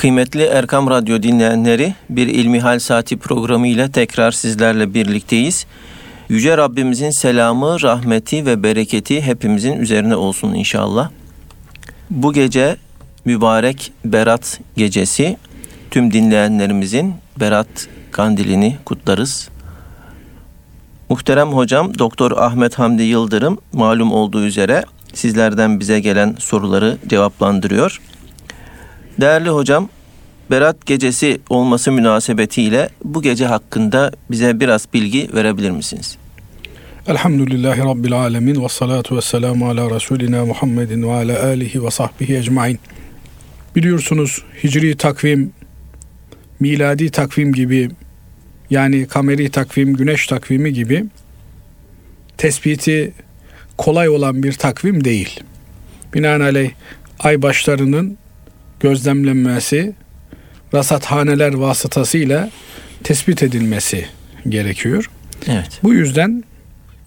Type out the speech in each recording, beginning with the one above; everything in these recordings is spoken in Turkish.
Kıymetli Erkam Radyo dinleyenleri, bir İlmihal Saati programı ile tekrar sizlerle birlikteyiz. Yüce Rabbimizin selamı, rahmeti ve bereketi hepimizin üzerine olsun inşallah. Bu gece mübarek Berat gecesi tüm dinleyenlerimizin Berat kandilini kutlarız. Muhterem hocam Doktor Ahmet Hamdi Yıldırım malum olduğu üzere sizlerden bize gelen soruları cevaplandırıyor. Değerli hocam, Berat gecesi olması münasebetiyle bu gece hakkında bize biraz bilgi verebilir misiniz? Elhamdülillahi Rabbil Alemin ve salatu ve selamu ala Resulina Muhammedin ve ala alihi ve sahbihi ecmain. Biliyorsunuz hicri takvim, miladi takvim gibi yani kameri takvim, güneş takvimi gibi tespiti kolay olan bir takvim değil. Binaenaleyh ay başlarının gözlemlenmesi, rasathaneler vasıtasıyla tespit edilmesi gerekiyor. Evet. Bu yüzden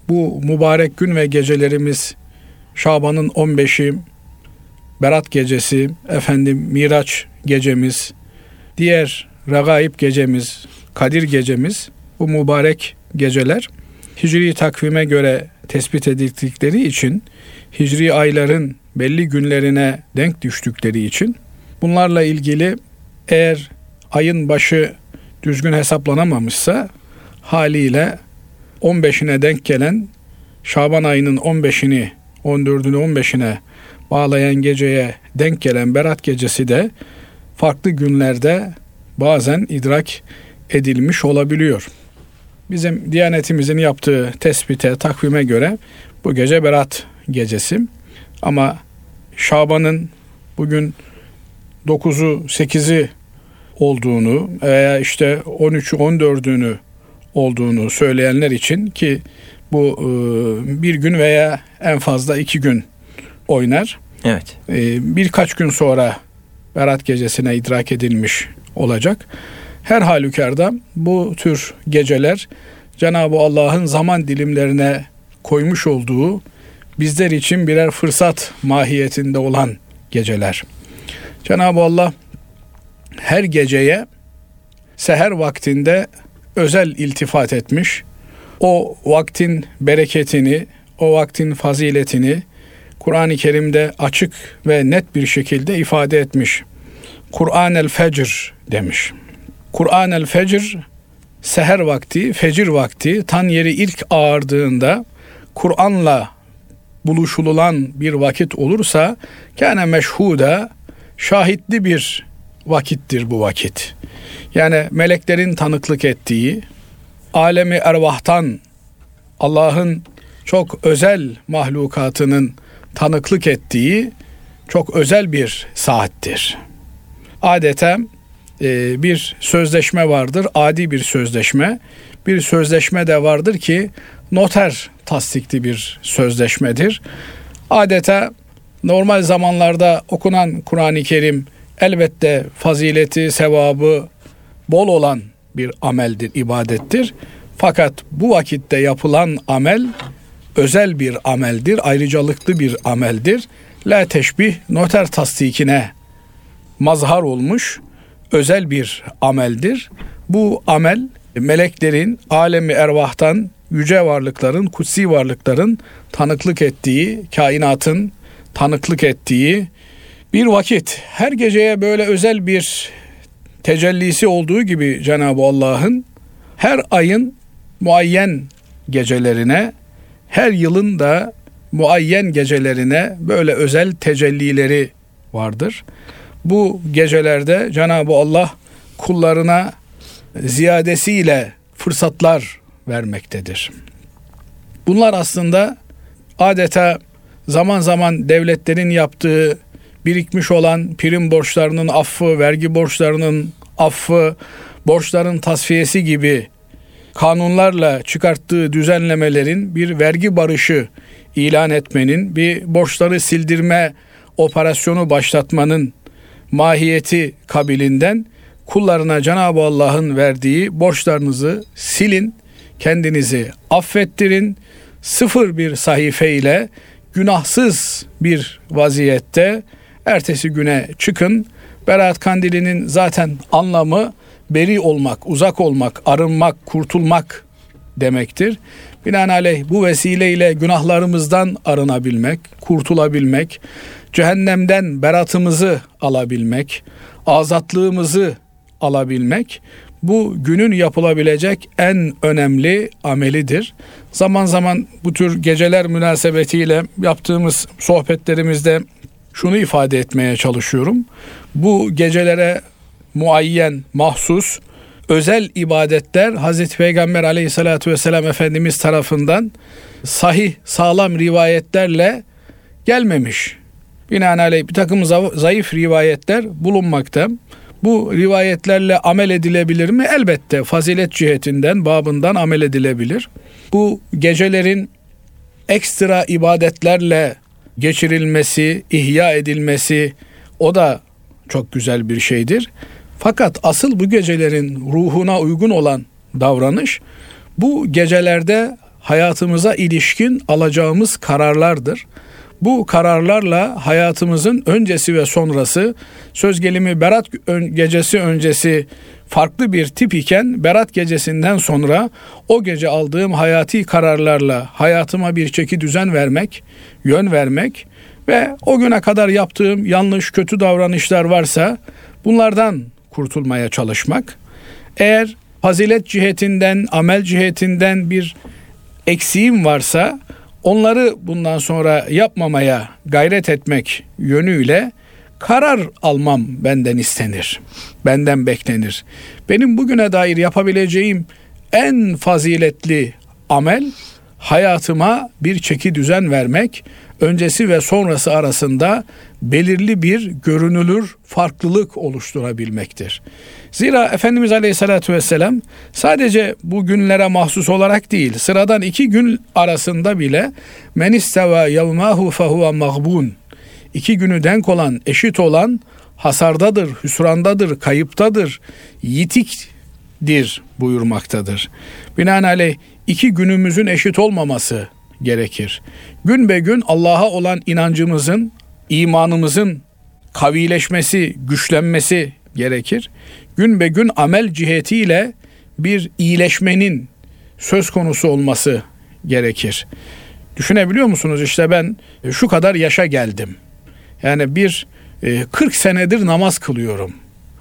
bu mübarek gün ve gecelerimiz Şaban'ın 15'i, Berat gecesi, efendim Miraç gecemiz, diğer Regaib gecemiz, Kadir gecemiz, bu mübarek geceler Hicri takvime göre tespit edildikleri için Hicri ayların belli günlerine denk düştükleri için bunlarla ilgili eğer ayın başı düzgün hesaplanamamışsa haliyle 15'ine denk gelen Şaban ayının 15'ini 14'ünü 15'ine bağlayan geceye denk gelen Berat gecesi de farklı günlerde bazen idrak edilmiş olabiliyor. Bizim Diyanetimizin yaptığı tespite, takvime göre bu gece Berat gecesi. Ama Şaban'ın bugün 9'u 8'i olduğunu veya işte 13'ü 14'ünü olduğunu söyleyenler için ki bu e, bir gün veya en fazla iki gün oynar. Evet. E, birkaç gün sonra Berat gecesine idrak edilmiş olacak. Her halükarda bu tür geceler Cenab-ı Allah'ın zaman dilimlerine koymuş olduğu bizler için birer fırsat mahiyetinde olan geceler. Cenab-ı Allah her geceye seher vaktinde özel iltifat etmiş. O vaktin bereketini, o vaktin faziletini Kur'an-ı Kerim'de açık ve net bir şekilde ifade etmiş. Kur'an el fecr demiş. Kur'an el fecr seher vakti, fecir vakti tan yeri ilk ağardığında Kur'an'la buluşululan bir vakit olursa kâne meşhuda şahitli bir vakittir bu vakit. Yani meleklerin tanıklık ettiği, alemi ervahtan Allah'ın çok özel mahlukatının tanıklık ettiği çok özel bir saattir. Adeta e, bir sözleşme vardır, adi bir sözleşme. Bir sözleşme de vardır ki noter tasdikli bir sözleşmedir. Adeta normal zamanlarda okunan Kur'an-ı Kerim elbette fazileti, sevabı bol olan bir ameldir, ibadettir. Fakat bu vakitte yapılan amel özel bir ameldir, ayrıcalıklı bir ameldir. La teşbih noter tasdikine mazhar olmuş özel bir ameldir. Bu amel meleklerin alemi ervahtan yüce varlıkların, kutsi varlıkların tanıklık ettiği, kainatın tanıklık ettiği bir vakit. Her geceye böyle özel bir tecellisi olduğu gibi Cenab-ı Allah'ın her ayın muayyen gecelerine, her yılın da muayyen gecelerine böyle özel tecellileri vardır. Bu gecelerde Cenab-ı Allah kullarına ziyadesiyle fırsatlar vermektedir. Bunlar aslında adeta zaman zaman devletlerin yaptığı birikmiş olan prim borçlarının affı, vergi borçlarının affı, borçların tasfiyesi gibi kanunlarla çıkarttığı düzenlemelerin bir vergi barışı ilan etmenin, bir borçları sildirme operasyonu başlatmanın mahiyeti kabilinden kullarına Cenab-ı Allah'ın verdiği borçlarınızı silin, kendinizi affettirin, sıfır bir sahife ile günahsız bir vaziyette ertesi güne çıkın. Berat Kandili'nin zaten anlamı beri olmak, uzak olmak, arınmak, kurtulmak demektir. Binaenaleyh bu vesileyle günahlarımızdan arınabilmek, kurtulabilmek, cehennemden beratımızı alabilmek, azatlığımızı alabilmek bu günün yapılabilecek en önemli amelidir. Zaman zaman bu tür geceler münasebetiyle yaptığımız sohbetlerimizde şunu ifade etmeye çalışıyorum. Bu gecelere muayyen, mahsus, özel ibadetler Hazreti Peygamber aleyhissalatü vesselam Efendimiz tarafından sahih, sağlam rivayetlerle gelmemiş. Binaenaleyh bir takım zayıf rivayetler bulunmakta. Bu rivayetlerle amel edilebilir mi? Elbette fazilet cihetinden, babından amel edilebilir. Bu gecelerin ekstra ibadetlerle geçirilmesi, ihya edilmesi o da çok güzel bir şeydir. Fakat asıl bu gecelerin ruhuna uygun olan davranış bu gecelerde hayatımıza ilişkin alacağımız kararlardır. Bu kararlarla hayatımızın öncesi ve sonrası söz gelimi Berat gecesi öncesi farklı bir tip iken Berat gecesinden sonra o gece aldığım hayati kararlarla hayatıma bir çeki düzen vermek, yön vermek ve o güne kadar yaptığım yanlış kötü davranışlar varsa bunlardan kurtulmaya çalışmak. Eğer fazilet cihetinden, amel cihetinden bir eksiğim varsa onları bundan sonra yapmamaya gayret etmek yönüyle karar almam benden istenir. Benden beklenir. Benim bugüne dair yapabileceğim en faziletli amel hayatıma bir çeki düzen vermek, öncesi ve sonrası arasında belirli bir görünülür farklılık oluşturabilmektir. Zira Efendimiz Aleyhisselatü Vesselam sadece bu günlere mahsus olarak değil, sıradan iki gün arasında bile men isteva yevmahu fehuve mağbun iki günü denk olan, eşit olan hasardadır, hüsrandadır, kayıptadır, yitikdir buyurmaktadır. Binaenaleyh iki günümüzün eşit olmaması gerekir. Gün be gün Allah'a olan inancımızın, imanımızın kavileşmesi, güçlenmesi gerekir. Gün be gün amel cihetiyle bir iyileşmenin söz konusu olması gerekir. Düşünebiliyor musunuz? İşte ben şu kadar yaşa geldim. Yani bir 40 e, senedir namaz kılıyorum.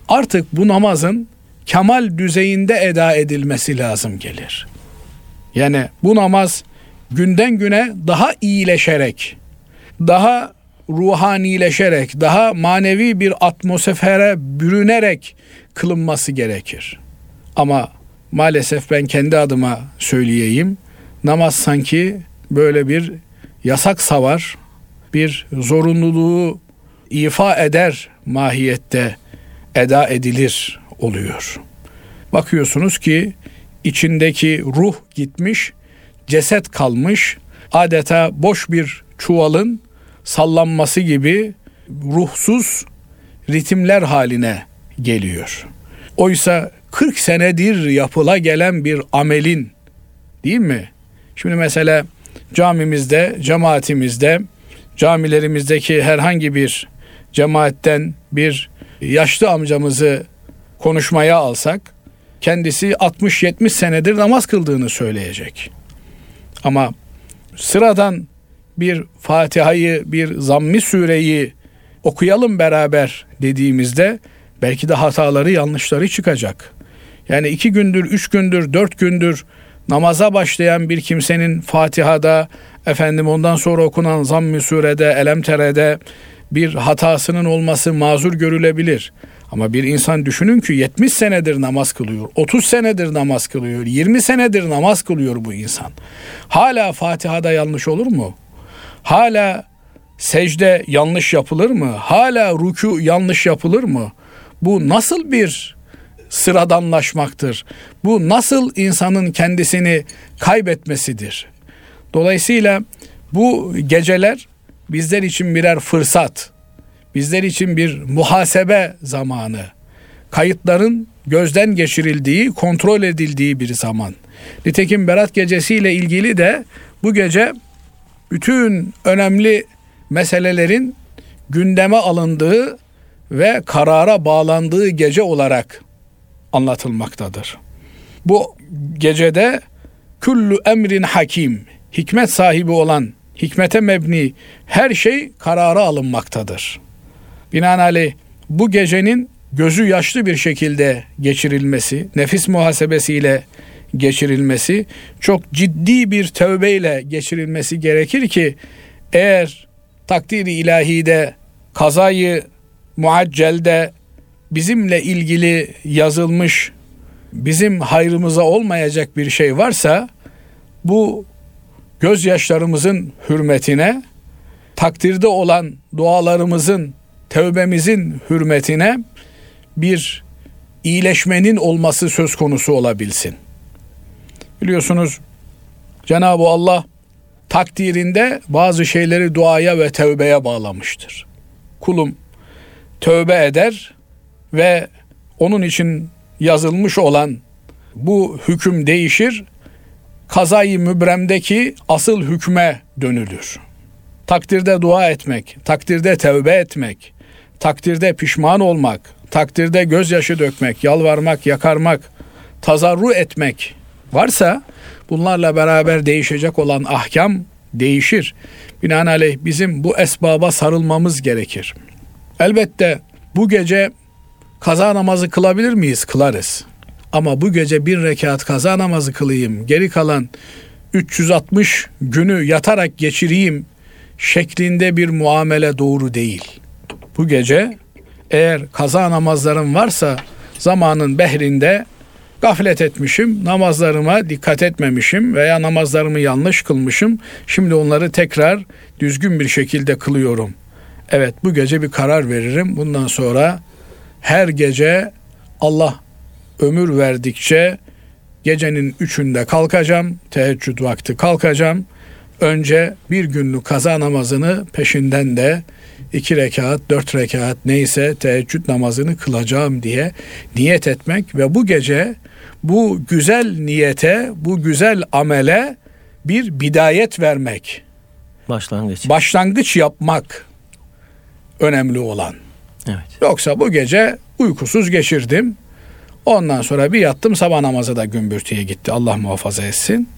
Artık bu namazın kemal düzeyinde eda edilmesi lazım gelir. Yani bu namaz günden güne daha iyileşerek, daha ruhanileşerek, daha manevi bir atmosfere bürünerek kılınması gerekir. Ama maalesef ben kendi adıma söyleyeyim. Namaz sanki böyle bir yasak savar, bir zorunluluğu ifa eder mahiyette eda edilir oluyor. Bakıyorsunuz ki içindeki ruh gitmiş, ceset kalmış, adeta boş bir çuvalın sallanması gibi ruhsuz ritimler haline geliyor. Oysa 40 senedir yapıla gelen bir amelin değil mi? Şimdi mesela camimizde, cemaatimizde, camilerimizdeki herhangi bir cemaatten bir yaşlı amcamızı konuşmaya alsak kendisi 60-70 senedir namaz kıldığını söyleyecek. Ama sıradan bir Fatiha'yı, bir zammi sureyi okuyalım beraber dediğimizde belki de hataları, yanlışları çıkacak. Yani iki gündür, üç gündür, dört gündür namaza başlayan bir kimsenin Fatiha'da, efendim ondan sonra okunan zamm-ı surede, elem terede bir hatasının olması mazur görülebilir. Ama bir insan düşünün ki 70 senedir namaz kılıyor, 30 senedir namaz kılıyor, 20 senedir namaz kılıyor bu insan. Hala Fatiha'da yanlış olur mu? Hala secde yanlış yapılır mı? Hala ruku yanlış yapılır mı? Bu nasıl bir sıradanlaşmaktır? Bu nasıl insanın kendisini kaybetmesidir? Dolayısıyla bu geceler bizler için birer fırsat, bizler için bir muhasebe zamanı, kayıtların gözden geçirildiği, kontrol edildiği bir zaman. Nitekim Berat Gecesi ile ilgili de bu gece bütün önemli meselelerin gündeme alındığı ve karara bağlandığı gece olarak anlatılmaktadır. Bu gecede küllü emrin hakim, hikmet sahibi olan, hikmete mebni her şey karara alınmaktadır. Binaenaleyh bu gecenin gözü yaşlı bir şekilde geçirilmesi, nefis muhasebesiyle geçirilmesi, çok ciddi bir tövbeyle geçirilmesi gerekir ki eğer takdiri ilahide kazayı muaccelde bizimle ilgili yazılmış bizim hayrımıza olmayacak bir şey varsa bu gözyaşlarımızın hürmetine takdirde olan dualarımızın tövbemizin hürmetine bir iyileşmenin olması söz konusu olabilsin. Biliyorsunuz Cenab-ı Allah takdirinde bazı şeyleri duaya ve tövbeye bağlamıştır. Kulum tövbe eder ve onun için yazılmış olan bu hüküm değişir. Kazayı mübremdeki asıl hükme dönülür. Takdirde dua etmek, takdirde tövbe etmek, takdirde pişman olmak, takdirde gözyaşı dökmek, yalvarmak, yakarmak, tazarru etmek varsa bunlarla beraber değişecek olan ahkam değişir. Binaenaleyh bizim bu esbaba sarılmamız gerekir. Elbette bu gece kaza namazı kılabilir miyiz? Kılarız. Ama bu gece bir rekat kaza namazı kılayım, geri kalan 360 günü yatarak geçireyim şeklinde bir muamele doğru değil. Bu gece eğer kaza namazlarım varsa zamanın behrinde gaflet etmişim, namazlarıma dikkat etmemişim veya namazlarımı yanlış kılmışım. Şimdi onları tekrar düzgün bir şekilde kılıyorum. Evet bu gece bir karar veririm. Bundan sonra her gece Allah ömür verdikçe gecenin üçünde kalkacağım. Teheccüd vakti kalkacağım. Önce bir günlük kaza namazını peşinden de iki rekat, dört rekat neyse teheccüd namazını kılacağım diye niyet etmek ve bu gece bu güzel niyete, bu güzel amele bir bidayet vermek. Başlangıç. Başlangıç yapmak önemli olan. Evet. Yoksa bu gece uykusuz geçirdim. Ondan sonra bir yattım sabah namazı da gümbürtüye gitti. Allah muhafaza etsin.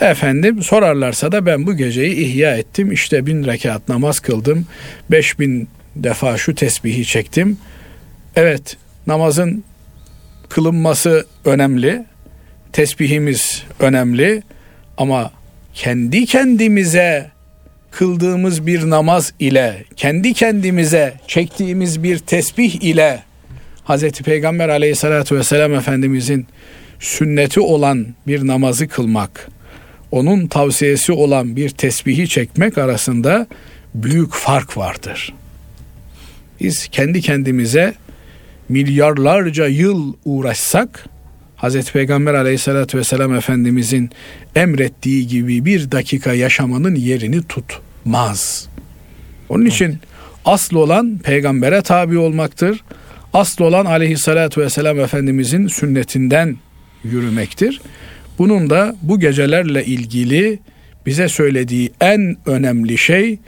Efendim sorarlarsa da ben bu geceyi ihya ettim. İşte bin rekat namaz kıldım. Beş bin defa şu tesbihi çektim. Evet namazın kılınması önemli. Tesbihimiz önemli. Ama kendi kendimize kıldığımız bir namaz ile, kendi kendimize çektiğimiz bir tesbih ile Hz. Peygamber aleyhissalatü vesselam Efendimizin sünneti olan bir namazı kılmak, onun tavsiyesi olan bir tesbihi çekmek arasında büyük fark vardır. Biz kendi kendimize milyarlarca yıl uğraşsak Hz. Peygamber aleyhissalatü vesselam Efendimizin emrettiği gibi bir dakika yaşamanın yerini tutmaz. Onun için asıl olan peygambere tabi olmaktır. Asıl olan aleyhissalatü vesselam Efendimizin sünnetinden yürümektir. Bunun da bu gecelerle ilgili bize söylediği en önemli şey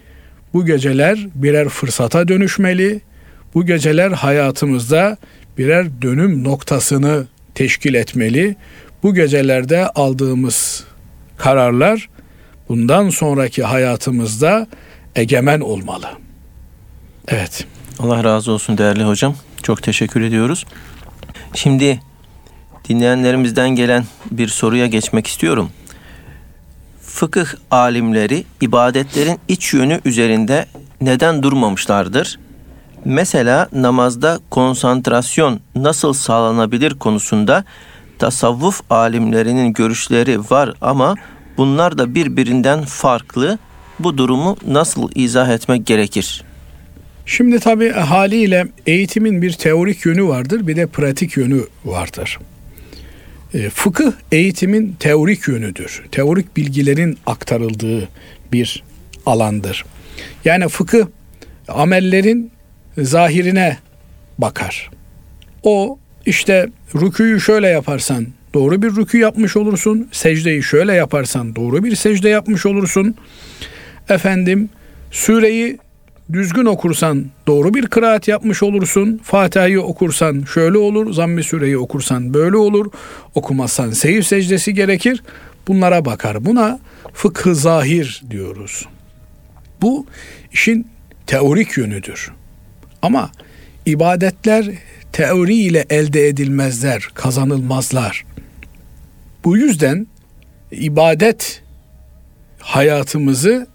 bu geceler birer fırsata dönüşmeli. Bu geceler hayatımızda birer dönüm noktasını teşkil etmeli. Bu gecelerde aldığımız kararlar bundan sonraki hayatımızda egemen olmalı. Evet. Allah razı olsun değerli hocam. Çok teşekkür ediyoruz. Şimdi dinleyenlerimizden gelen bir soruya geçmek istiyorum. Fıkıh alimleri ibadetlerin iç yönü üzerinde neden durmamışlardır? Mesela namazda konsantrasyon nasıl sağlanabilir konusunda tasavvuf alimlerinin görüşleri var ama bunlar da birbirinden farklı. Bu durumu nasıl izah etmek gerekir? Şimdi tabii haliyle eğitimin bir teorik yönü vardır, bir de pratik yönü vardır. E, fıkıh eğitimin teorik yönüdür. Teorik bilgilerin aktarıldığı bir alandır. Yani fıkıh amellerin zahirine bakar. O işte rüküyü şöyle yaparsan doğru bir rükü yapmış olursun. Secdeyi şöyle yaparsan doğru bir secde yapmış olursun. Efendim süreyi düzgün okursan doğru bir kıraat yapmış olursun. Fatiha'yı okursan şöyle olur, Zamm-ı Sure'yi okursan böyle olur. Okumazsan seyir secdesi gerekir. Bunlara bakar. Buna fıkıh zahir diyoruz. Bu işin teorik yönüdür. Ama ibadetler teori ile elde edilmezler, kazanılmazlar. Bu yüzden ibadet hayatımızı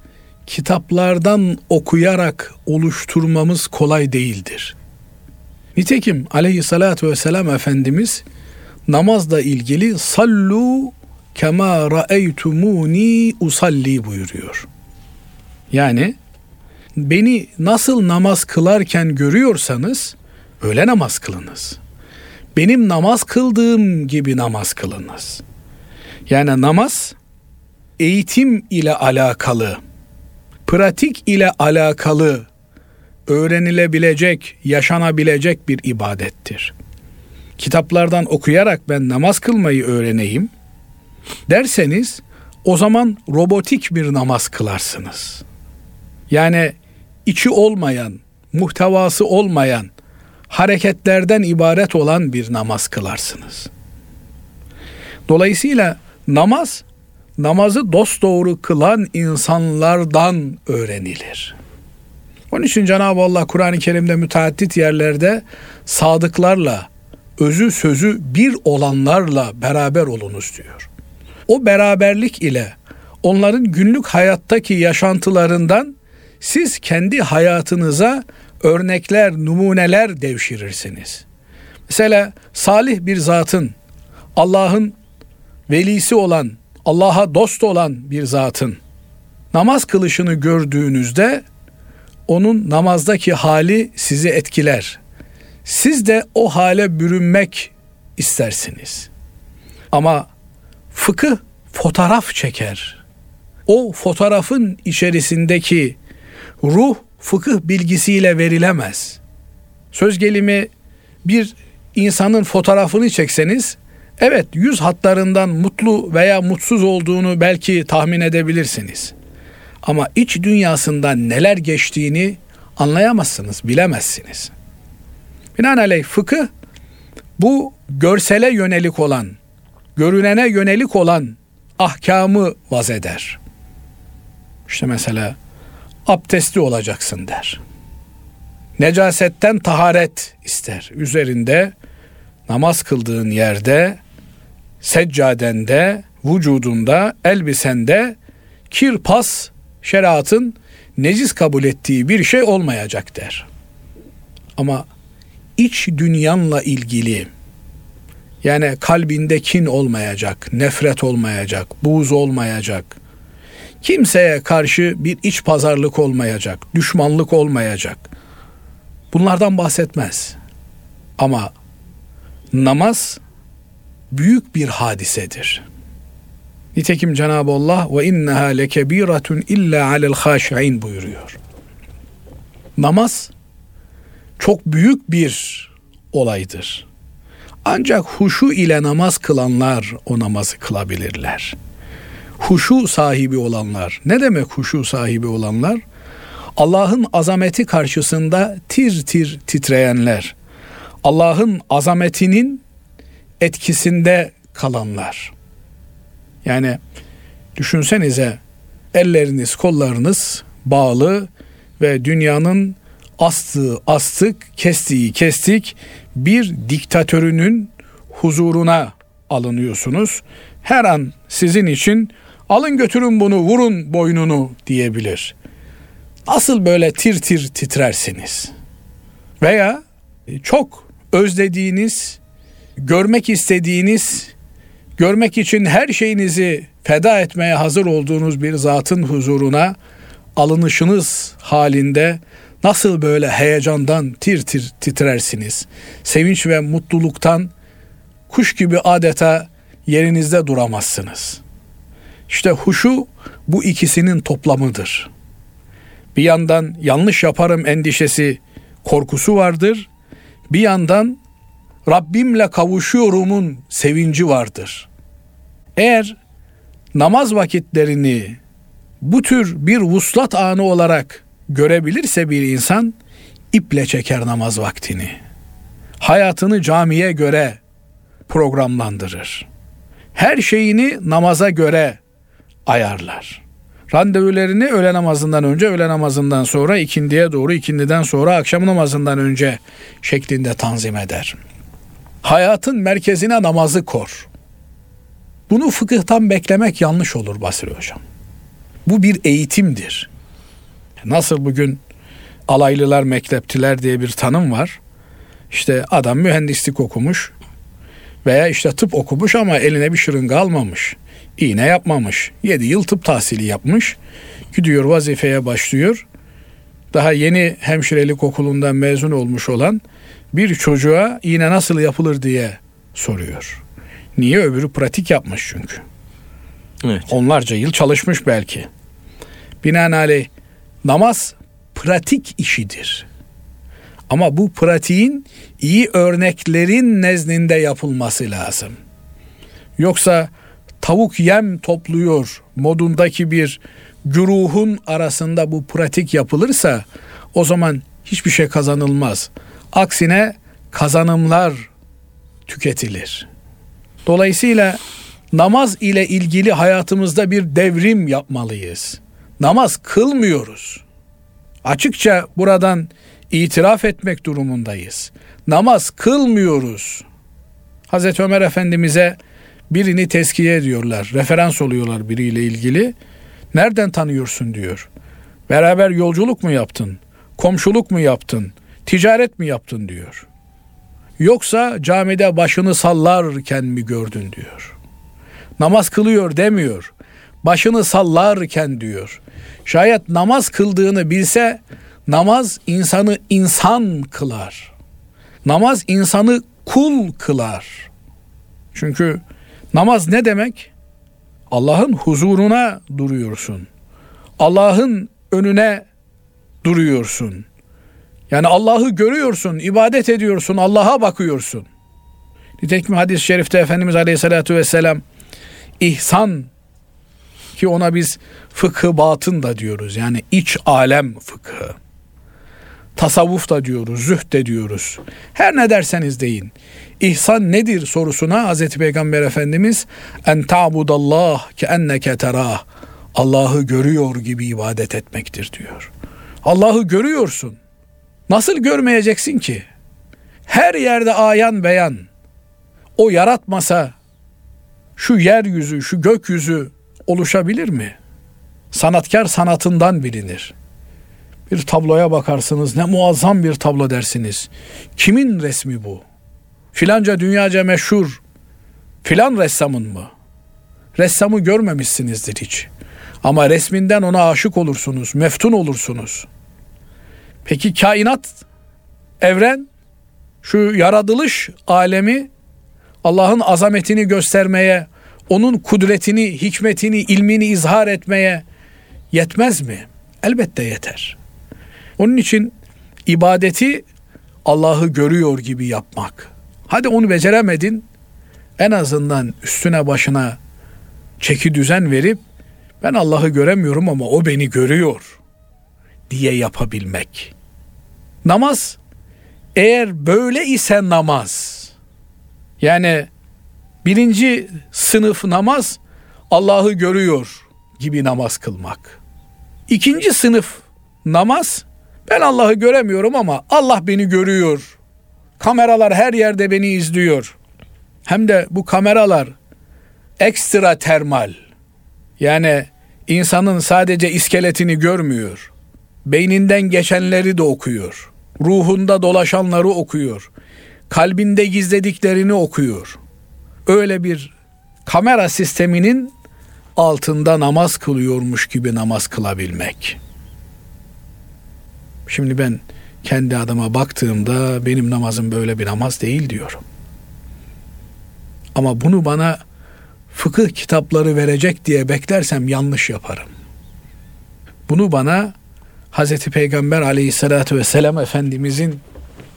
kitaplardan okuyarak oluşturmamız kolay değildir. Nitekim aleyhissalatü vesselam Efendimiz namazla ilgili sallu kema ra'eytumuni usalli buyuruyor. Yani beni nasıl namaz kılarken görüyorsanız öyle namaz kılınız. Benim namaz kıldığım gibi namaz kılınız. Yani namaz eğitim ile alakalı, pratik ile alakalı öğrenilebilecek, yaşanabilecek bir ibadettir. Kitaplardan okuyarak ben namaz kılmayı öğreneyim derseniz o zaman robotik bir namaz kılarsınız. Yani içi olmayan, muhtevası olmayan, hareketlerden ibaret olan bir namaz kılarsınız. Dolayısıyla namaz namazı dosdoğru kılan insanlardan öğrenilir. Onun için Cenab-ı Allah Kur'an-ı Kerim'de müteaddit yerlerde sadıklarla, özü sözü bir olanlarla beraber olunuz diyor. O beraberlik ile onların günlük hayattaki yaşantılarından siz kendi hayatınıza örnekler, numuneler devşirirsiniz. Mesela salih bir zatın, Allah'ın velisi olan, Allah'a dost olan bir zatın namaz kılışını gördüğünüzde onun namazdaki hali sizi etkiler. Siz de o hale bürünmek istersiniz. Ama fıkıh fotoğraf çeker. O fotoğrafın içerisindeki ruh fıkıh bilgisiyle verilemez. Söz gelimi bir insanın fotoğrafını çekseniz evet yüz hatlarından mutlu veya mutsuz olduğunu belki tahmin edebilirsiniz. Ama iç dünyasından neler geçtiğini anlayamazsınız, bilemezsiniz. Binaenaleyh fıkıh bu görsele yönelik olan, görünene yönelik olan ahkamı vaz eder. İşte mesela abdestli olacaksın der. Necasetten taharet ister. Üzerinde namaz kıldığın yerde, seccadende, vücudunda, elbisende kir pas şeriatın necis kabul ettiği bir şey olmayacak der. Ama iç dünyanla ilgili yani kalbinde kin olmayacak, nefret olmayacak, buğz olmayacak. Kimseye karşı bir iç pazarlık olmayacak, düşmanlık olmayacak. Bunlardan bahsetmez. Ama namaz büyük bir hadisedir. Nitekim Cenab-ı Allah ve inneha lekebiratun illa alel haşi'in buyuruyor. Namaz çok büyük bir olaydır. Ancak huşu ile namaz kılanlar o namazı kılabilirler. Huşu sahibi olanlar. Ne demek huşu sahibi olanlar? Allah'ın azameti karşısında tir tir titreyenler. Allah'ın azametinin etkisinde kalanlar. Yani düşünsenize elleriniz kollarınız bağlı ve dünyanın astığı astık, kestiği kestik bir diktatörünün huzuruna alınıyorsunuz. Her an sizin için alın götürün bunu vurun boynunu diyebilir. Nasıl böyle tir tir titrersiniz? Veya çok özlediğiniz, görmek istediğiniz, görmek için her şeyinizi feda etmeye hazır olduğunuz bir zatın huzuruna alınışınız halinde nasıl böyle heyecandan tir tir titrersiniz? Sevinç ve mutluluktan kuş gibi adeta yerinizde duramazsınız. İşte huşu bu ikisinin toplamıdır. Bir yandan yanlış yaparım endişesi, korkusu vardır. Bir yandan Rabbimle kavuşuyorumun sevinci vardır. Eğer namaz vakitlerini bu tür bir vuslat anı olarak görebilirse bir insan iple çeker namaz vaktini. Hayatını camiye göre programlandırır. Her şeyini namaza göre ayarlar. Randevularını öğle namazından önce, öğle namazından sonra, ikindiye doğru, ikindiden sonra, akşam namazından önce şeklinde tanzim eder. Hayatın merkezine namazı kor. Bunu fıkıhtan beklemek yanlış olur Basri Hocam. Bu bir eğitimdir. Nasıl bugün alaylılar mekteptiler diye bir tanım var. İşte adam mühendislik okumuş veya işte tıp okumuş ama eline bir şırınga almamış. İğne yapmamış. 7 yıl tıp tahsili yapmış. Gidiyor vazifeye başlıyor. Daha yeni hemşirelik okulundan mezun olmuş olan bir çocuğa iğne nasıl yapılır diye soruyor. Niye? Öbürü pratik yapmış çünkü. Evet. Onlarca yıl çalışmış belki. Binaenaleyh namaz pratik işidir. Ama bu pratiğin iyi örneklerin nezdinde yapılması lazım. Yoksa tavuk yem topluyor modundaki bir güruhun arasında bu pratik yapılırsa o zaman hiçbir şey kazanılmaz. Aksine kazanımlar tüketilir. Dolayısıyla namaz ile ilgili hayatımızda bir devrim yapmalıyız. Namaz kılmıyoruz. Açıkça buradan itiraf etmek durumundayız. Namaz kılmıyoruz. Hazreti Ömer Efendimiz'e birini teskiye ediyorlar. Referans oluyorlar biriyle ilgili. Nereden tanıyorsun diyor. Beraber yolculuk mu yaptın? Komşuluk mu yaptın? Ticaret mi yaptın diyor. Yoksa camide başını sallarken mi gördün diyor. Namaz kılıyor demiyor. Başını sallarken diyor. Şayet namaz kıldığını bilse namaz insanı insan kılar. Namaz insanı kul kılar. Çünkü namaz ne demek? Allah'ın huzuruna duruyorsun. Allah'ın önüne duruyorsun. Yani Allah'ı görüyorsun, ibadet ediyorsun, Allah'a bakıyorsun. Nitekim hadis-i şerifte Efendimiz Aleyhisselatü Vesselam ihsan ki ona biz fıkı batın da diyoruz. Yani iç alem fıkı. Tasavvuf da diyoruz, zühd de diyoruz. Her ne derseniz deyin. İhsan nedir sorusuna Hazreti Peygamber Efendimiz en ta'budallah ke enneke terah. Allah'ı görüyor gibi ibadet etmektir diyor. Allah'ı görüyorsun. Nasıl görmeyeceksin ki? Her yerde ayan beyan. O yaratmasa şu yeryüzü, şu gökyüzü oluşabilir mi? Sanatkar sanatından bilinir. Bir tabloya bakarsınız ne muazzam bir tablo dersiniz. Kimin resmi bu? Filanca dünyaca meşhur filan ressamın mı? Ressamı görmemişsinizdir hiç. Ama resminden ona aşık olursunuz, meftun olursunuz. Peki kainat, evren, şu yaratılış alemi Allah'ın azametini göstermeye, onun kudretini, hikmetini, ilmini izhar etmeye yetmez mi? Elbette yeter. Onun için ibadeti Allah'ı görüyor gibi yapmak. Hadi onu beceremedin. En azından üstüne başına çeki düzen verip ben Allah'ı göremiyorum ama o beni görüyor diye yapabilmek. Namaz eğer böyle ise namaz yani birinci sınıf namaz Allah'ı görüyor gibi namaz kılmak. İkinci sınıf namaz ben Allah'ı göremiyorum ama Allah beni görüyor. Kameralar her yerde beni izliyor. Hem de bu kameralar ekstra termal. Yani insanın sadece iskeletini görmüyor. Beyninden geçenleri de okuyor. Ruhunda dolaşanları okuyor. Kalbinde gizlediklerini okuyor. Öyle bir kamera sisteminin altında namaz kılıyormuş gibi namaz kılabilmek. Şimdi ben kendi adıma baktığımda benim namazım böyle bir namaz değil diyorum. Ama bunu bana fıkıh kitapları verecek diye beklersem yanlış yaparım. Bunu bana Hazreti Peygamber aleyhissalatü vesselam Efendimizin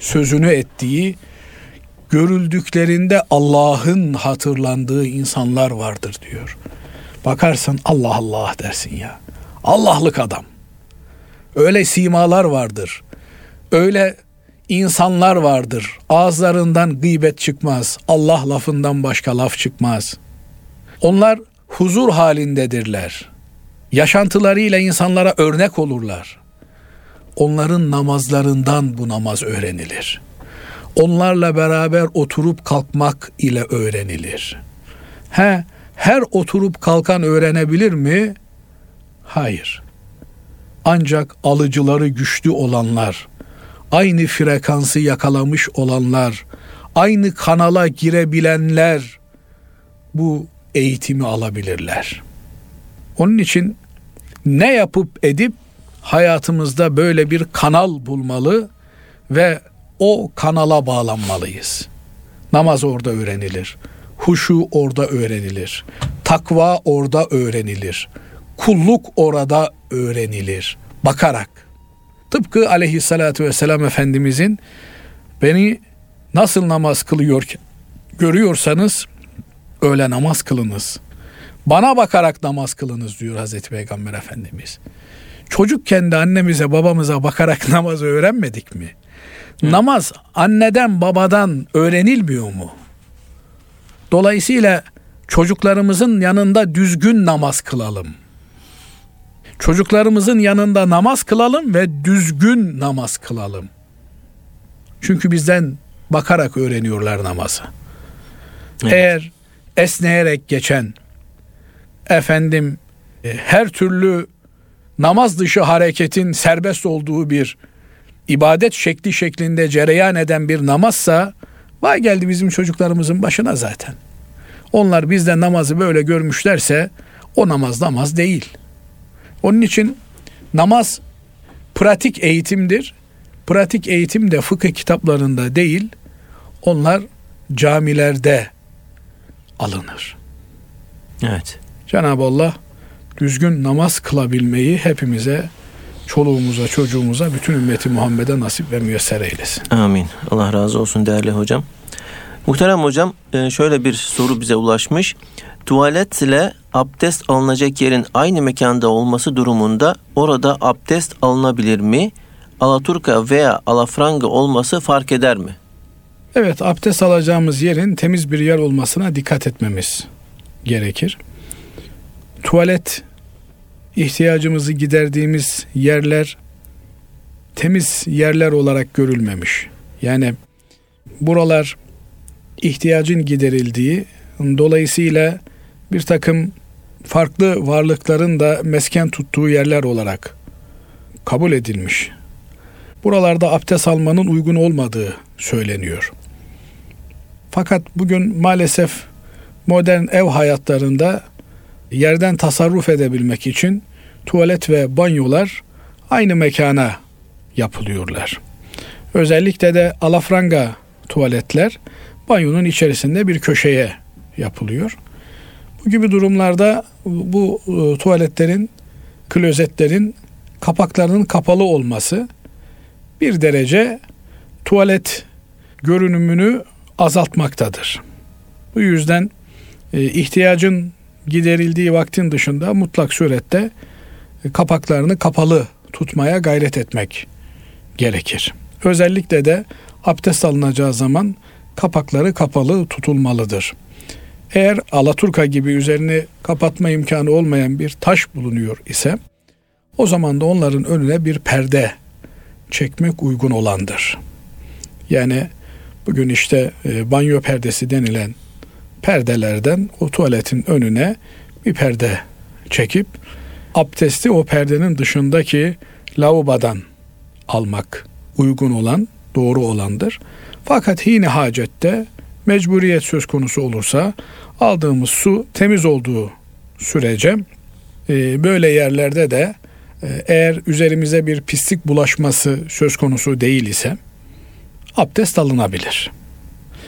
sözünü ettiği görüldüklerinde Allah'ın hatırlandığı insanlar vardır diyor. Bakarsın Allah Allah dersin ya. Allah'lık adam. Öyle simalar vardır. Öyle insanlar vardır. Ağızlarından gıybet çıkmaz. Allah lafından başka laf çıkmaz. Onlar huzur halindedirler. Yaşantılarıyla insanlara örnek olurlar. Onların namazlarından bu namaz öğrenilir. Onlarla beraber oturup kalkmak ile öğrenilir. He, her oturup kalkan öğrenebilir mi? Hayır. Ancak alıcıları güçlü olanlar, aynı frekansı yakalamış olanlar, aynı kanala girebilenler bu eğitimi alabilirler. Onun için ne yapıp edip hayatımızda böyle bir kanal bulmalı ve o kanala bağlanmalıyız. Namaz orada öğrenilir. Huşu orada öğrenilir. Takva orada öğrenilir. Kulluk orada öğrenilir. Bakarak. Tıpkı aleyhissalatü vesselam Efendimizin beni nasıl namaz kılıyor görüyorsanız öyle namaz kılınız. Bana bakarak namaz kılınız diyor Hazreti Peygamber Efendimiz. Çocukken de annemize babamıza bakarak namaz öğrenmedik mi? Hı. Namaz anneden babadan öğrenilmiyor mu? Dolayısıyla çocuklarımızın yanında düzgün namaz kılalım. Çocuklarımızın yanında namaz kılalım ve düzgün namaz kılalım. Çünkü bizden bakarak öğreniyorlar namazı. Evet. Eğer esneyerek geçen efendim e, her türlü namaz dışı hareketin serbest olduğu bir ibadet şekli şeklinde cereyan eden bir namazsa vay geldi bizim çocuklarımızın başına zaten. Onlar bizde namazı böyle görmüşlerse o namaz namaz değil. Onun için namaz pratik eğitimdir. Pratik eğitim de fıkıh kitaplarında değil, onlar camilerde alınır. Evet. Cenab-ı Allah düzgün namaz kılabilmeyi hepimize, çoluğumuza, çocuğumuza, bütün ümmeti Muhammed'e nasip ve müyesser eylesin. Amin. Allah razı olsun değerli hocam. Muhterem hocam e, şöyle bir soru bize ulaşmış. Tuvalet ile abdest alınacak yerin aynı mekanda olması durumunda orada abdest alınabilir mi? Alaturka veya alafranga olması fark eder mi? Evet abdest alacağımız yerin temiz bir yer olmasına dikkat etmemiz gerekir. Tuvalet ihtiyacımızı giderdiğimiz yerler temiz yerler olarak görülmemiş. Yani buralar ihtiyacın giderildiği dolayısıyla bir takım farklı varlıkların da mesken tuttuğu yerler olarak kabul edilmiş. Buralarda abdest almanın uygun olmadığı söyleniyor. Fakat bugün maalesef modern ev hayatlarında yerden tasarruf edebilmek için tuvalet ve banyolar aynı mekana yapılıyorlar. Özellikle de alafranga tuvaletler banyonun içerisinde bir köşeye yapılıyor. Bu gibi durumlarda bu e, tuvaletlerin, klozetlerin kapaklarının kapalı olması bir derece tuvalet görünümünü azaltmaktadır. Bu yüzden e, ihtiyacın giderildiği vaktin dışında mutlak surette e, kapaklarını kapalı tutmaya gayret etmek gerekir. Özellikle de abdest alınacağı zaman kapakları kapalı tutulmalıdır. Eğer alaturka gibi üzerini kapatma imkanı olmayan bir taş bulunuyor ise o zaman da onların önüne bir perde çekmek uygun olandır. Yani bugün işte e, banyo perdesi denilen perdelerden o tuvaletin önüne bir perde çekip abdesti o perdenin dışındaki lavabodan almak uygun olan, doğru olandır. Fakat yine hacette mecburiyet söz konusu olursa aldığımız su temiz olduğu sürece e, böyle yerlerde de e, eğer üzerimize bir pislik bulaşması söz konusu değil ise abdest alınabilir.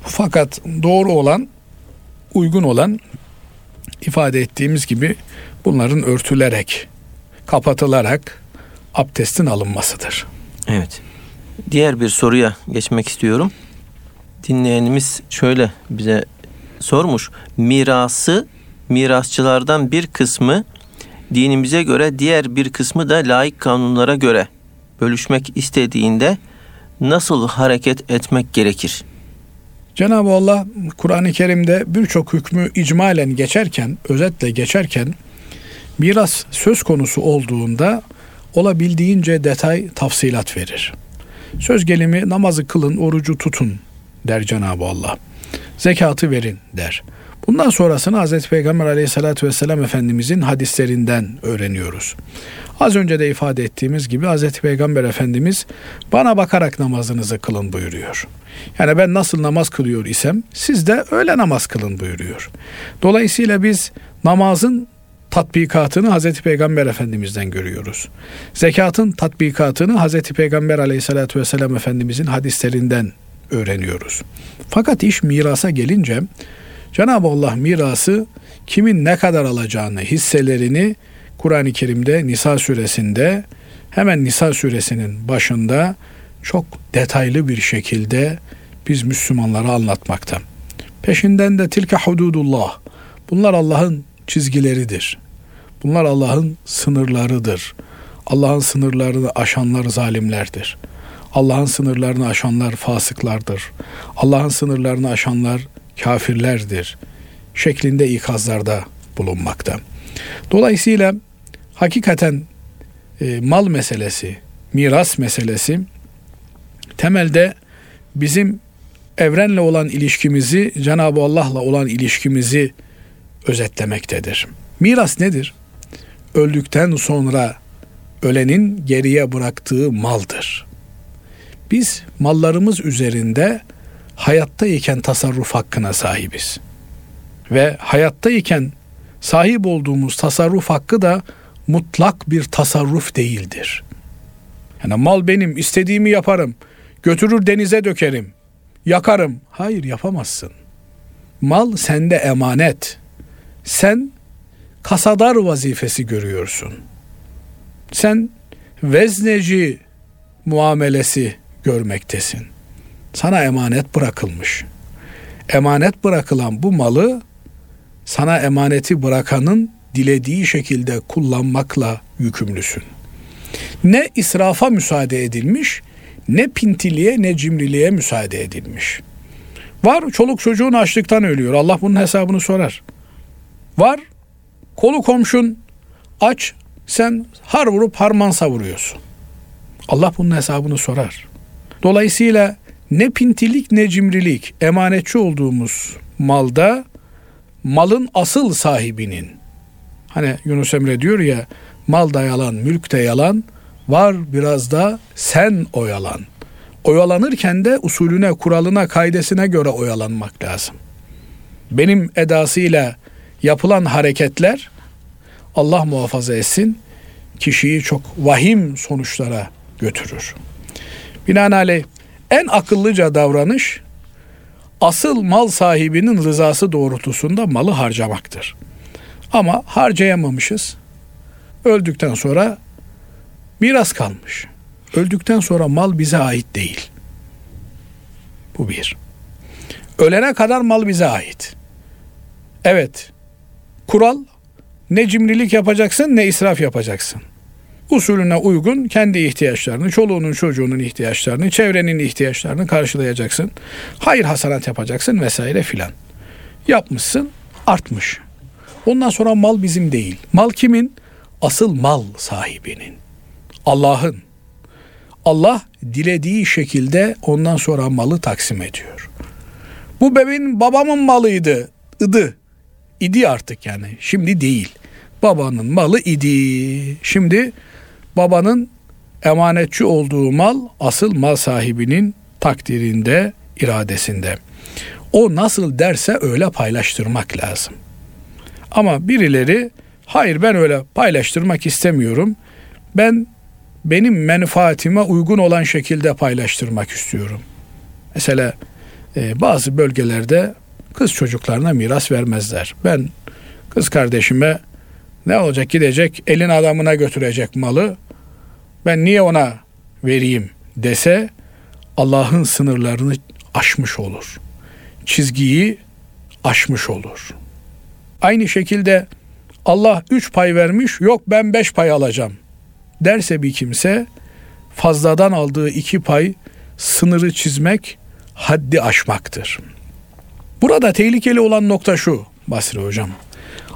Fakat doğru olan, uygun olan ifade ettiğimiz gibi bunların örtülerek, kapatılarak abdestin alınmasıdır. Evet. Diğer bir soruya geçmek istiyorum. Dinleyenimiz şöyle bize sormuş. Mirası mirasçılardan bir kısmı dinimize göre diğer bir kısmı da laik kanunlara göre bölüşmek istediğinde nasıl hareket etmek gerekir? Cenab-ı Allah Kur'an-ı Kerim'de birçok hükmü icmalen geçerken, özetle geçerken miras söz konusu olduğunda olabildiğince detay tafsilat verir. Söz gelimi namazı kılın, orucu tutun der Cenab-ı Allah. Zekatı verin der. Bundan sonrasını Hz. Peygamber aleyhissalatü vesselam Efendimizin hadislerinden öğreniyoruz. Az önce de ifade ettiğimiz gibi Hz. Peygamber Efendimiz bana bakarak namazınızı kılın buyuruyor. Yani ben nasıl namaz kılıyor isem siz de öyle namaz kılın buyuruyor. Dolayısıyla biz namazın tatbikatını Hz. Peygamber Efendimiz'den görüyoruz. Zekatın tatbikatını Hz. Peygamber Aleyhisselatü Vesselam Efendimizin hadislerinden öğreniyoruz. Fakat iş mirasa gelince Cenab-ı Allah mirası kimin ne kadar alacağını, hisselerini Kur'an-ı Kerim'de Nisa suresinde hemen Nisa suresinin başında çok detaylı bir şekilde biz Müslümanlara anlatmakta. Peşinden de tilke hududullah. Bunlar Allah'ın çizgileridir. Bunlar Allah'ın sınırlarıdır. Allah'ın sınırlarını aşanlar zalimlerdir. Allah'ın sınırlarını aşanlar fasıklardır. Allah'ın sınırlarını aşanlar kafirlerdir. Şeklinde ikazlarda bulunmakta. Dolayısıyla hakikaten e, mal meselesi, miras meselesi temelde bizim evrenle olan ilişkimizi, Cenab-ı Allah'la olan ilişkimizi özetlemektedir. Miras nedir? Öldükten sonra ölenin geriye bıraktığı maldır. Biz mallarımız üzerinde hayattayken tasarruf hakkına sahibiz. Ve hayattayken sahip olduğumuz tasarruf hakkı da mutlak bir tasarruf değildir. Yani mal benim, istediğimi yaparım. Götürür denize dökerim. Yakarım. Hayır yapamazsın. Mal sende emanet. Sen kasadar vazifesi görüyorsun. Sen vezneci muamelesi görmektesin. Sana emanet bırakılmış. Emanet bırakılan bu malı sana emaneti bırakanın dilediği şekilde kullanmakla yükümlüsün. Ne israfa müsaade edilmiş, ne pintiliğe ne cimriliğe müsaade edilmiş. Var çoluk çocuğun açlıktan ölüyor. Allah bunun hesabını sorar. Var kolu komşun aç sen har vurup harman savuruyorsun. Allah bunun hesabını sorar. Dolayısıyla ne pintilik ne cimrilik emanetçi olduğumuz malda malın asıl sahibinin hani Yunus Emre diyor ya mal da yalan mülk de yalan var biraz da sen oyalan. Oyalanırken de usulüne, kuralına, kaidesine göre oyalanmak lazım. Benim edasıyla yapılan hareketler Allah muhafaza etsin kişiyi çok vahim sonuçlara götürür. Binaenaleyh en akıllıca davranış asıl mal sahibinin rızası doğrultusunda malı harcamaktır. Ama harcayamamışız. Öldükten sonra miras kalmış. Öldükten sonra mal bize ait değil. Bu bir. Ölene kadar mal bize ait. Evet. Kural ne cimrilik yapacaksın ne israf yapacaksın. Usulüne uygun kendi ihtiyaçlarını, çoluğunun çocuğunun ihtiyaçlarını, çevrenin ihtiyaçlarını karşılayacaksın. Hayır hasanat yapacaksın vesaire filan. Yapmışsın, artmış. Ondan sonra mal bizim değil. Mal kimin? Asıl mal sahibinin. Allah'ın. Allah dilediği şekilde ondan sonra malı taksim ediyor. Bu bebeğin babamın malıydı, ıdı. İdi artık yani. Şimdi değil. Babanın malı idi. Şimdi babanın emanetçi olduğu mal asıl mal sahibinin takdirinde, iradesinde. O nasıl derse öyle paylaştırmak lazım. Ama birileri hayır ben öyle paylaştırmak istemiyorum. Ben benim menfaatime uygun olan şekilde paylaştırmak istiyorum. Mesela e, bazı bölgelerde kız çocuklarına miras vermezler. Ben kız kardeşime ne olacak gidecek elin adamına götürecek malı ben niye ona vereyim dese Allah'ın sınırlarını aşmış olur. Çizgiyi aşmış olur. Aynı şekilde Allah üç pay vermiş yok ben beş pay alacağım derse bir kimse fazladan aldığı iki pay sınırı çizmek haddi aşmaktır. Burada tehlikeli olan nokta şu Basri Hocam.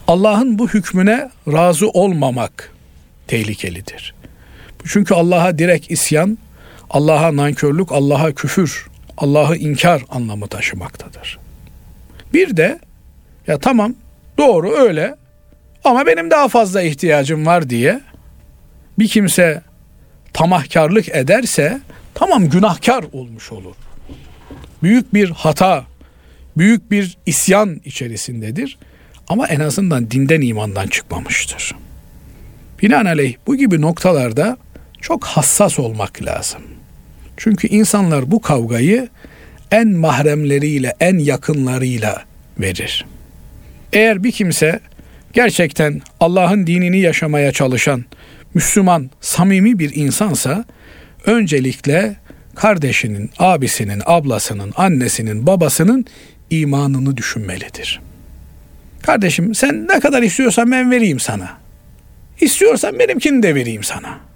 Allah'ın bu hükmüne razı olmamak tehlikelidir. Çünkü Allah'a direkt isyan, Allah'a nankörlük, Allah'a küfür, Allah'ı inkar anlamı taşımaktadır. Bir de ya tamam doğru öyle ama benim daha fazla ihtiyacım var diye bir kimse tamahkarlık ederse tamam günahkar olmuş olur. Büyük bir hata, büyük bir isyan içerisindedir. Ama en azından dinden imandan çıkmamıştır. Binaenaleyh bu gibi noktalarda çok hassas olmak lazım. Çünkü insanlar bu kavgayı en mahremleriyle, en yakınlarıyla verir. Eğer bir kimse gerçekten Allah'ın dinini yaşamaya çalışan Müslüman, samimi bir insansa öncelikle kardeşinin, abisinin, ablasının, annesinin, babasının imanını düşünmelidir. Kardeşim sen ne kadar istiyorsan ben vereyim sana. İstiyorsan benimkini de vereyim sana.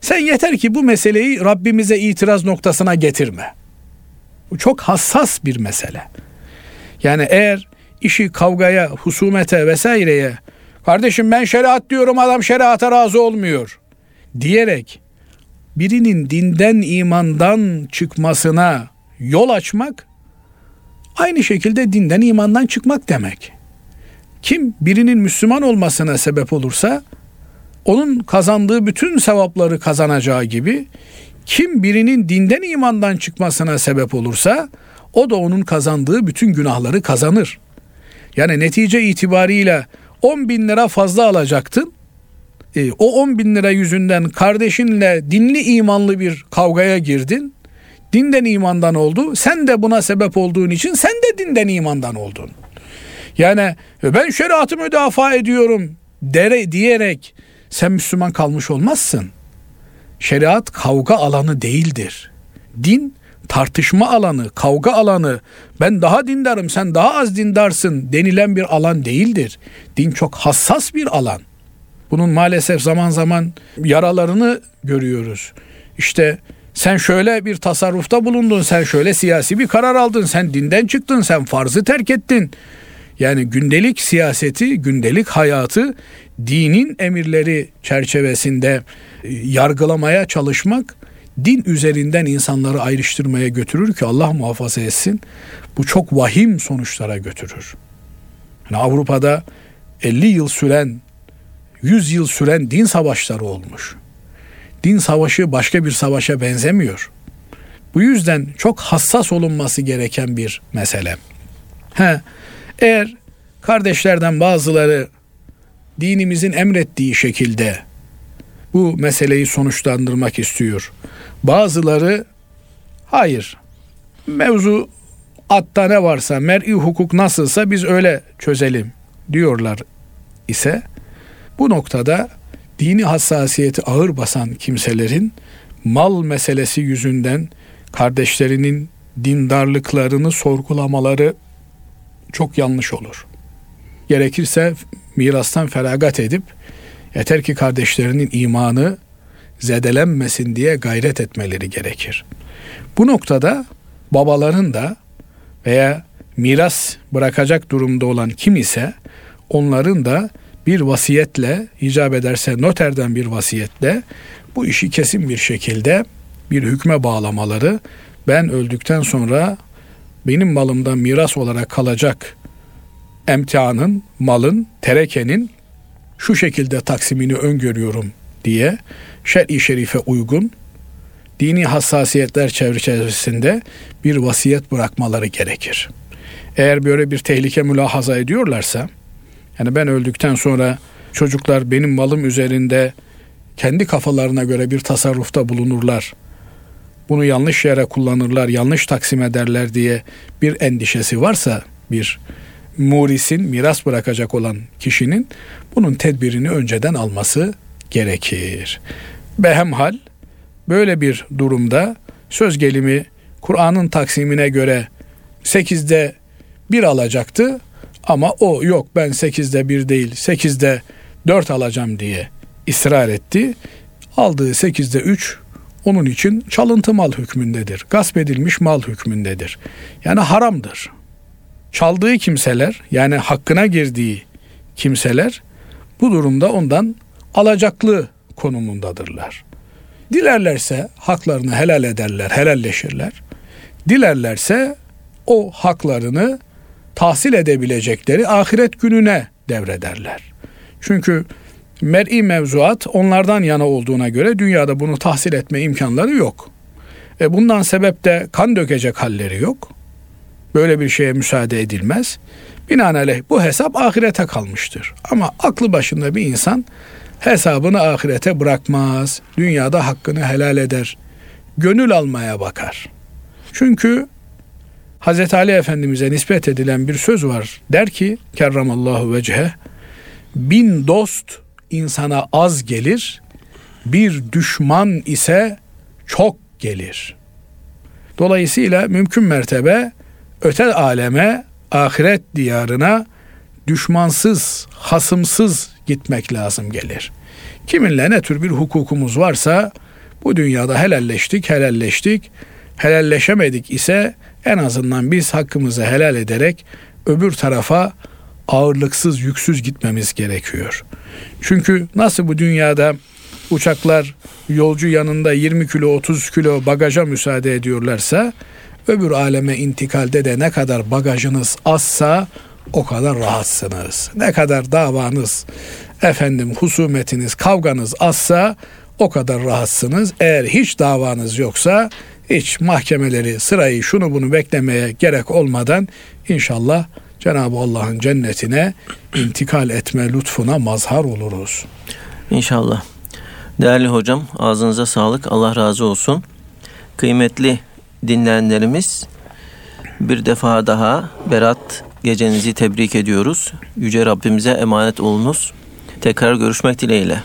Sen yeter ki bu meseleyi Rabbimize itiraz noktasına getirme. Bu çok hassas bir mesele. Yani eğer işi kavgaya, husumete vesaireye kardeşim ben şeriat diyorum adam şeriata razı olmuyor diyerek birinin dinden imandan çıkmasına yol açmak aynı şekilde dinden imandan çıkmak demek. Kim birinin Müslüman olmasına sebep olursa onun kazandığı bütün sevapları kazanacağı gibi kim birinin dinden imandan çıkmasına sebep olursa o da onun kazandığı bütün günahları kazanır. Yani netice itibariyle 10 bin lira fazla alacaktın. E, o 10 bin lira yüzünden kardeşinle dinli imanlı bir kavgaya girdin. Dinden imandan oldu. Sen de buna sebep olduğun için sen de dinden imandan oldun. Yani ben şeriatı müdafaa ediyorum dere diyerek sen Müslüman kalmış olmazsın. Şeriat kavga alanı değildir. Din tartışma alanı, kavga alanı, ben daha dindarım, sen daha az dindarsın denilen bir alan değildir. Din çok hassas bir alan. Bunun maalesef zaman zaman yaralarını görüyoruz. İşte sen şöyle bir tasarrufta bulundun, sen şöyle siyasi bir karar aldın, sen dinden çıktın, sen farzı terk ettin. Yani gündelik siyaseti, gündelik hayatı dinin emirleri çerçevesinde e, yargılamaya çalışmak din üzerinden insanları ayrıştırmaya götürür ki Allah muhafaza etsin. Bu çok vahim sonuçlara götürür. Yani Avrupa'da 50 yıl süren, 100 yıl süren din savaşları olmuş. Din savaşı başka bir savaşa benzemiyor. Bu yüzden çok hassas olunması gereken bir mesele. He, eğer kardeşlerden bazıları dinimizin emrettiği şekilde bu meseleyi sonuçlandırmak istiyor. Bazıları hayır mevzu atta ne varsa mer'i hukuk nasılsa biz öyle çözelim diyorlar ise bu noktada dini hassasiyeti ağır basan kimselerin mal meselesi yüzünden kardeşlerinin dindarlıklarını sorgulamaları çok yanlış olur. Gerekirse mirastan feragat edip yeter ki kardeşlerinin imanı zedelenmesin diye gayret etmeleri gerekir. Bu noktada babaların da veya miras bırakacak durumda olan kim ise onların da bir vasiyetle icap ederse noterden bir vasiyetle bu işi kesin bir şekilde bir hükme bağlamaları ben öldükten sonra benim malımdan miras olarak kalacak emtianın, malın, terekenin şu şekilde taksimini öngörüyorum diye şer'i şerife uygun dini hassasiyetler çerçevesinde bir vasiyet bırakmaları gerekir. Eğer böyle bir tehlike mülahaza ediyorlarsa yani ben öldükten sonra çocuklar benim malım üzerinde kendi kafalarına göre bir tasarrufta bulunurlar. Bunu yanlış yere kullanırlar, yanlış taksim ederler diye bir endişesi varsa bir murisin, miras bırakacak olan kişinin bunun tedbirini önceden alması gerekir. Behemhal böyle bir durumda söz gelimi Kur'an'ın taksimine göre 8'de 1 alacaktı ama o yok ben 8'de 1 değil 8'de 4 alacağım diye ısrar etti. Aldığı 8'de 3 onun için çalıntı mal hükmündedir. Gasp edilmiş mal hükmündedir. Yani haramdır. Çaldığı kimseler yani hakkına girdiği kimseler bu durumda ondan alacaklı konumundadırlar. Dilerlerse haklarını helal ederler, helalleşirler. Dilerlerse o haklarını tahsil edebilecekleri ahiret gününe devrederler. Çünkü mer'i mevzuat onlardan yana olduğuna göre dünyada bunu tahsil etme imkanları yok. E bundan sebep de kan dökecek halleri yok. Böyle bir şeye müsaade edilmez. Binaenaleyh bu hesap ahirete kalmıştır. Ama aklı başında bir insan hesabını ahirete bırakmaz. Dünyada hakkını helal eder. Gönül almaya bakar. Çünkü Hz. Ali Efendimiz'e nispet edilen bir söz var. Der ki kerramallahu vecehe bin dost insana az gelir, bir düşman ise çok gelir. Dolayısıyla mümkün mertebe öte aleme, ahiret diyarına düşmansız, hasımsız gitmek lazım gelir. Kiminle ne tür bir hukukumuz varsa bu dünyada helalleştik, helalleştik. Helalleşemedik ise en azından biz hakkımızı helal ederek öbür tarafa ağırlıksız, yüksüz gitmemiz gerekiyor. Çünkü nasıl bu dünyada uçaklar yolcu yanında 20 kilo 30 kilo bagaja müsaade ediyorlarsa öbür aleme intikalde de ne kadar bagajınız azsa o kadar rahatsınız. Ne kadar davanız, efendim husumetiniz, kavganız azsa o kadar rahatsınız. Eğer hiç davanız yoksa hiç mahkemeleri, sırayı, şunu bunu beklemeye gerek olmadan inşallah Cenab-ı Allah'ın cennetine intikal etme lütfuna mazhar oluruz. İnşallah. Değerli hocam ağzınıza sağlık. Allah razı olsun. Kıymetli dinleyenlerimiz bir defa daha Berat gecenizi tebrik ediyoruz. Yüce Rabbimize emanet olunuz. Tekrar görüşmek dileğiyle.